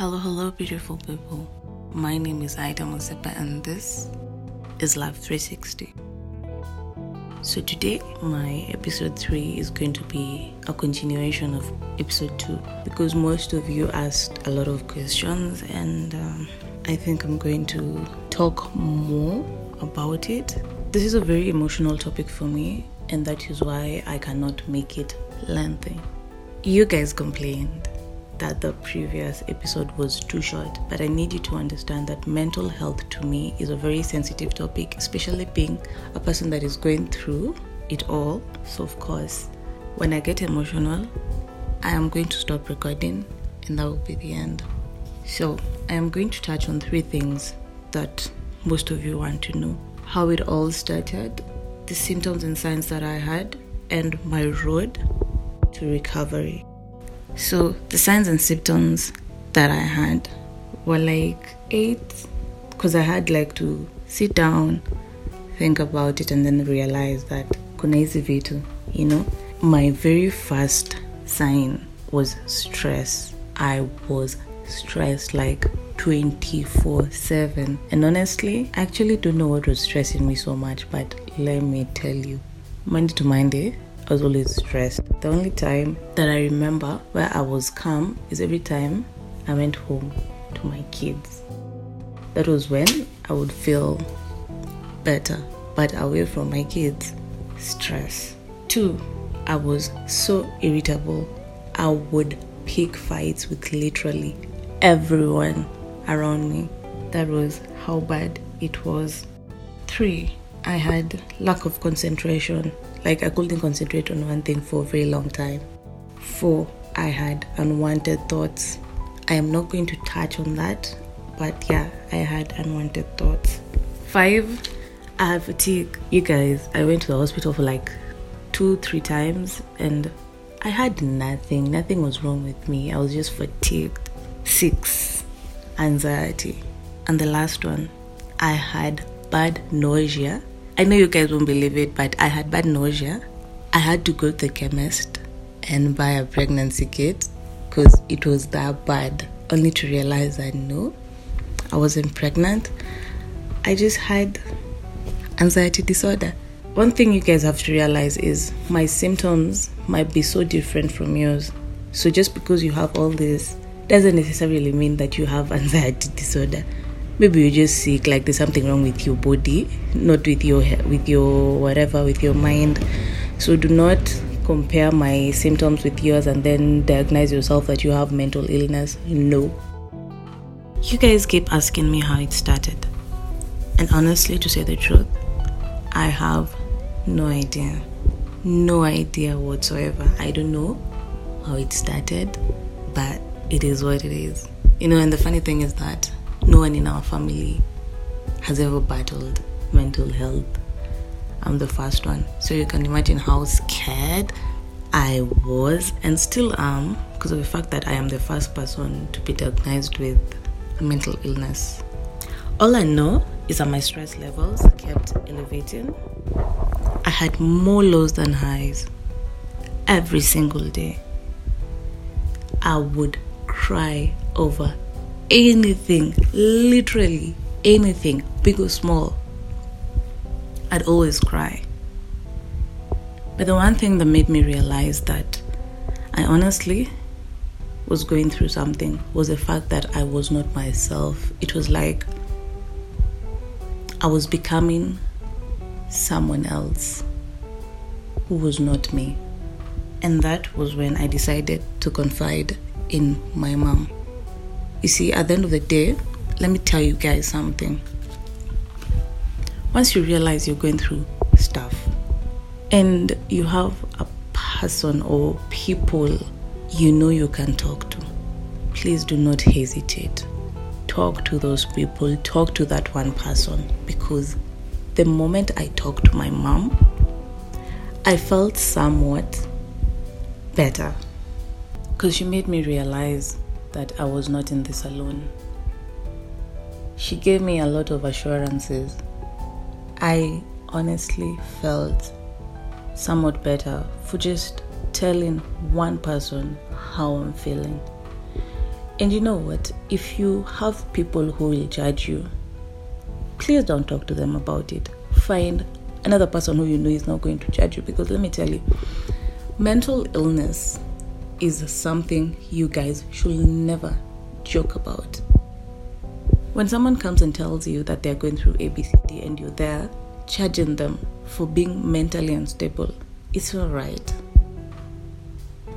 Hello, hello, beautiful people. My name is Aida Mosepa, and this is Love 360. So, today, my episode 3 is going to be a continuation of episode 2 because most of you asked a lot of questions, and um, I think I'm going to talk more about it. This is a very emotional topic for me, and that is why I cannot make it lengthy. You guys complained that the previous episode was too short, but I need you to understand that mental health to me is a very sensitive topic, especially being a person that is going through it all. So, of course, when I get emotional, I am going to stop recording, and that will be the end. So, I am going to touch on three things that most of you want to know how it all started, the symptoms and signs that I had, and my road to recovery. So the signs and symptoms that I had were like eight, because I had like to sit down, think about it, and then realize that kuna vitu, you know. My very first sign was stress. I was stressed like 24 7. And honestly, I actually don't know what was stressing me so much, but let me tell you, Monday to Monday, eh? I was always stressed. The only time that I remember where I was calm is every time I went home to my kids. That was when I would feel better, but away from my kids, stress. Two, I was so irritable. I would pick fights with literally everyone around me. That was how bad it was. Three, I had lack of concentration. Like I couldn't concentrate on one thing for a very long time. Four, I had unwanted thoughts. I am not going to touch on that, but yeah, I had unwanted thoughts. Five, I have fatigue. You guys, I went to the hospital for like two, three times and I had nothing. Nothing was wrong with me. I was just fatigued. Six, anxiety. And the last one, I had bad nausea I know you guys won't believe it, but I had bad nausea. I had to go to the chemist and buy a pregnancy kit because it was that bad. Only to realize that no, I wasn't pregnant. I just had anxiety disorder. One thing you guys have to realize is my symptoms might be so different from yours. So just because you have all this doesn't necessarily mean that you have anxiety disorder maybe you're just sick like there's something wrong with your body not with your with your whatever with your mind. So do not compare my symptoms with yours and then diagnose yourself that you have mental illness. No. You guys keep asking me how it started. And honestly to say the truth i have no idea. No idea whatsoever. I don't know how it started but it is what it is. You know and the funny thing is that no one in our family has ever battled mental health. I'm the first one. So you can imagine how scared I was and still am because of the fact that I am the first person to be diagnosed with a mental illness. All I know is that my stress levels kept elevating. I had more lows than highs every single day. I would cry over anything, literally anything, big or small, I'd always cry. But the one thing that made me realize that I honestly was going through something was the fact that I was not myself. It was like I was becoming someone else who was not me. And that was when I decided to confide in my mom. You see, at the end of the day, let me tell you guys something. Once you realize you're going through stuff and you have a person or people you know you can talk to, please do not hesitate. Talk to those people, talk to that one person because the moment I talked to my mom, I felt somewhat better because she made me realize that I was not in this alone. She gave me a lot of assurances. I honestly felt somewhat better for just telling one person how I'm feeling. And you know what? If you have people who will judge you, please don't talk to them about it. Find another person who you know is not going to judge you because let me tell you, mental illness is something you guys should never joke about. When someone comes and tells you that they're going through ABCD and you're there charging them for being mentally unstable, it's not right.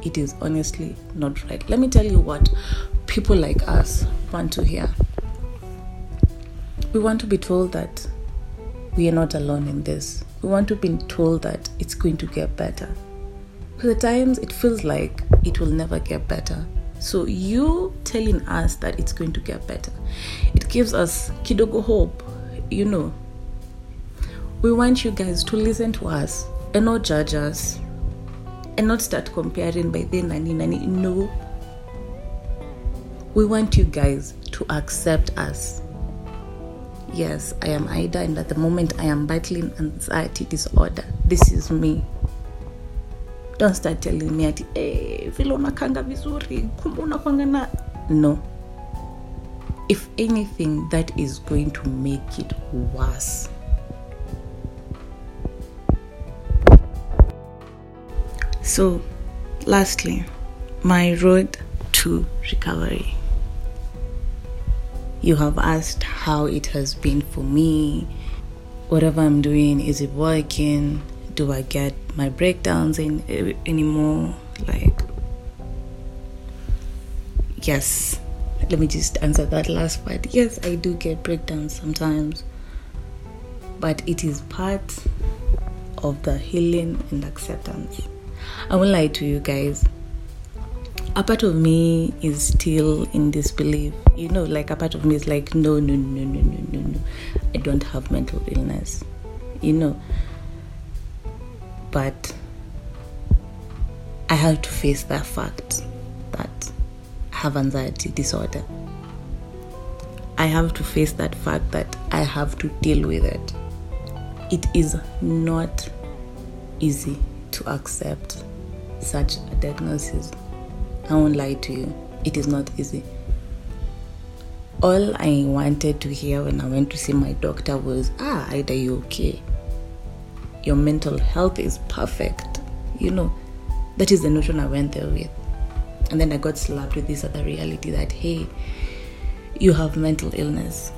It is honestly not right. Let me tell you what people like us want to hear. We want to be told that we are not alone in this. We want to be told that it's going to get better. Because at times it feels like it will never get better. So you telling us that it's going to get better, it gives us kidogo hope. You know, we want you guys to listen to us and not judge us and not start comparing by the nani nani. No, we want you guys to accept us. Yes, I am Ida, and at the moment I am battling anxiety disorder. This is me. Don't start telling me ati eh, vile unakanga vizuri, kumbe unakwanga na no. If anything, that is going to make it worse. So, lastly, my road to recovery. You have asked how it has been for me. Whatever I'm doing, is it working? Do I get my breakdowns in anymore? Like, yes. Let me just answer that last part. Yes, I do get breakdowns sometimes, but it is part of the healing and acceptance. I won't lie to you guys. A part of me is still in disbelief. You know, like a part of me is like, no, no, no, no, no, no, no. I don't have mental illness. You know. But I have to face that fact that I have anxiety disorder. I have to face that fact that I have to deal with it. It is not easy to accept such a diagnosis. I won't lie to you, it is not easy. All I wanted to hear when I went to see my doctor was, ah, Ida, you okay? Your mental health is perfect. You know, that is the notion I went there with. And then I got slapped with this other reality that, hey, you have mental illness.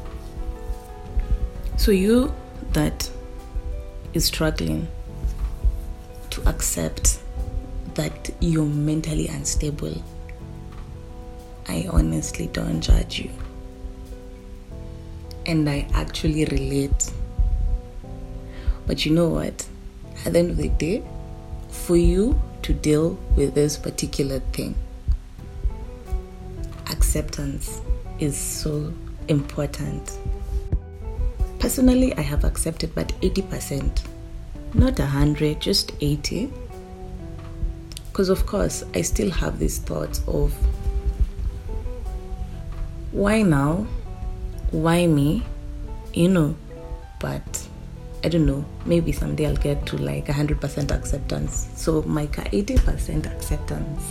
So, you that is struggling to accept that you're mentally unstable, I honestly don't judge you. And I actually relate. But you know what? At the end of the day, for you to deal with this particular thing, acceptance is so important. Personally, I have accepted but 80%, not 100, just 80 because, of course, I still have these thoughts of why now? Why me? You know, but I don't know. Maybe someday I'll get to like 100% acceptance. So, my 80% acceptance.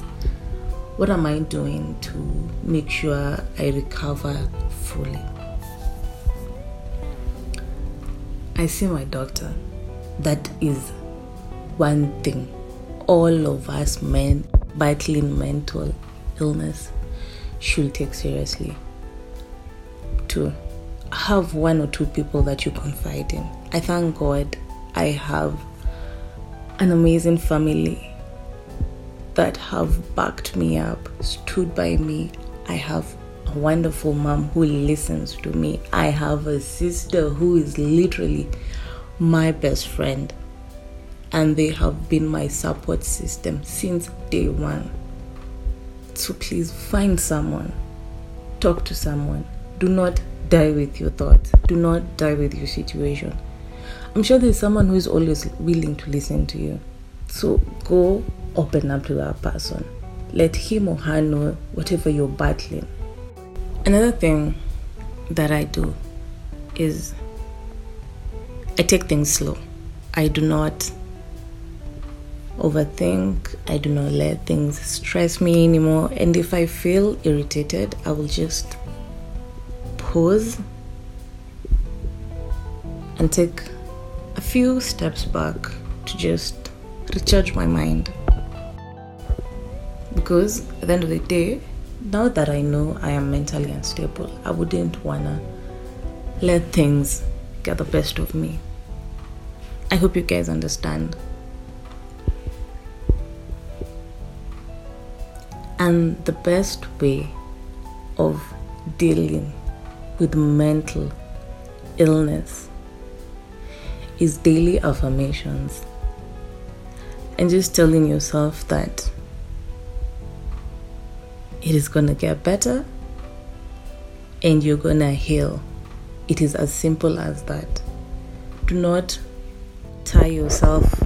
What am I doing to make sure I recover fully? I see my doctor. That is one thing all of us men battling mental illness should take seriously. To have one or two people that you confide in. I thank God I have an amazing family that have backed me up, stood by me. I have a wonderful mom who listens to me. I have a sister who is literally my best friend and they have been my support system since day one. So please find someone, talk to someone. Do not die with your thoughts, do not die with your situation. I'm sure there's someone who is always willing to listen to you. So go open up to that person. Let him or her know whatever you're battling. Another thing that I do is I take things slow. I do not overthink. I do not let things stress me anymore. And if I feel irritated, I will just pause and take a few steps back to just recharge my mind. Because at the end of the day, now that I know I am mentally unstable, I wouldn't wanna let things get the best of me. I hope you guys understand. And the best way of dealing with mental illness is daily affirmations and just telling yourself that it is going to get better and you're going to heal. It is as simple as that. Do not tie yourself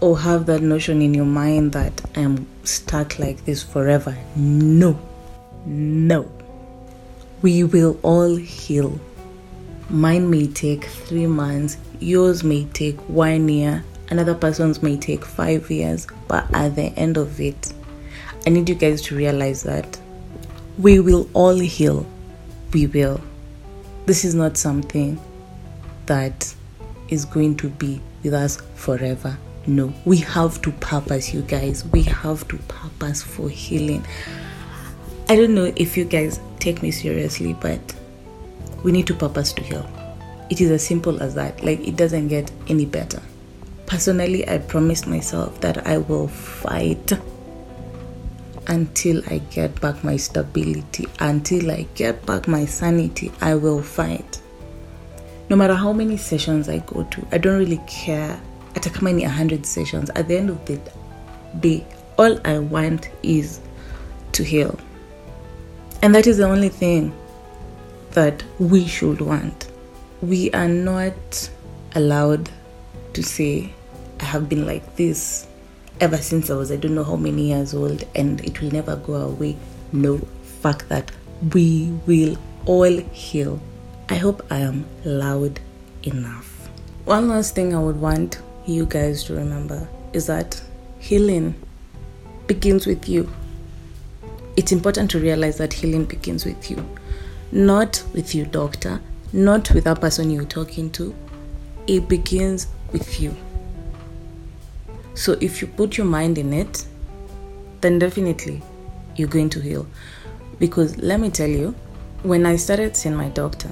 or have that notion in your mind that I'm stuck like this forever. No, no. We will all heal. Mine may take three months, yours may take one year, another person's may take five years, but at the end of it, I need you guys to realize that we will all heal. We will. This is not something that is going to be with us forever. No, we have to purpose, you guys. We have to purpose for healing. I don't know if you guys take me seriously, but we need to purpose to heal. It is as simple as that. Like, it doesn't get any better. Personally, I promised myself that I will fight until I get back my stability, until I get back my sanity. I will fight. No matter how many sessions I go to, I don't really care hata kama ni 100 sessions at the end of the day all i want is to heal and that is the only thing that we should want. We are not allowed to say i have been like this ever since i was i don't know how many years old and it will never go away. No fuck that. We will all heal. I hope i am loud enough. One last thing i would want you guys to remember is that healing begins with you. It's important to realize that healing begins with you, not with your doctor, not with that person you're talking to. It begins with you. So if you put your mind in it, then definitely you're going to heal. Because let me tell you, when I started seeing my doctor,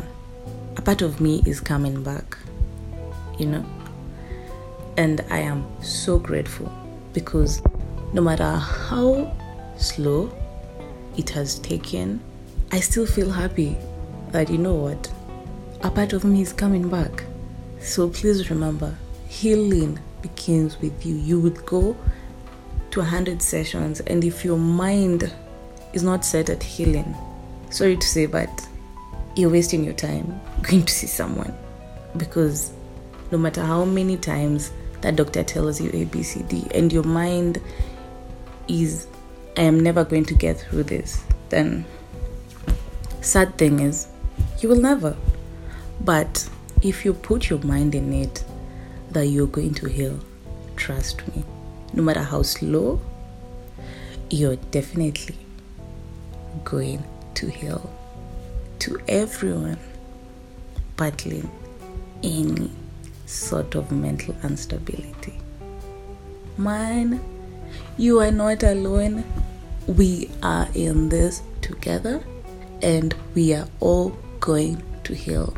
a part of me is coming back. You know, and I am so grateful because no matter how slow it has taken, I still feel happy that you know what? A part of me is coming back. So please remember, healing begins with you. You would go to 100 sessions, and if your mind is not set at healing, sorry to say, but you're wasting your time going to see someone because no matter how many times that doctor tells you ABCD and your mind is, I am never going to get through this, then sad thing is, you will never. But if you put your mind in it that you're going to heal, trust me, no matter how slow, you're definitely going to heal. To everyone battling any sort of mental instability. Man, you are not alone. We are in this together and we are all going to heal.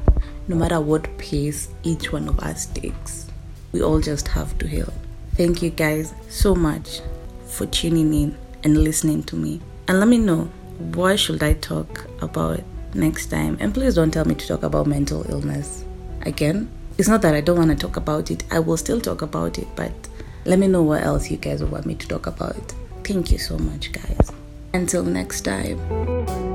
No matter what pace each one of us takes, we all just have to heal. Thank you guys so much for tuning in and listening to me. And let me know what should I talk about next time. And please don't tell me to talk about mental illness again it's not that I don't want to talk about it. I will still talk about it, but let me know what else you guys want me to talk about. Thank you so much, guys. Until next time.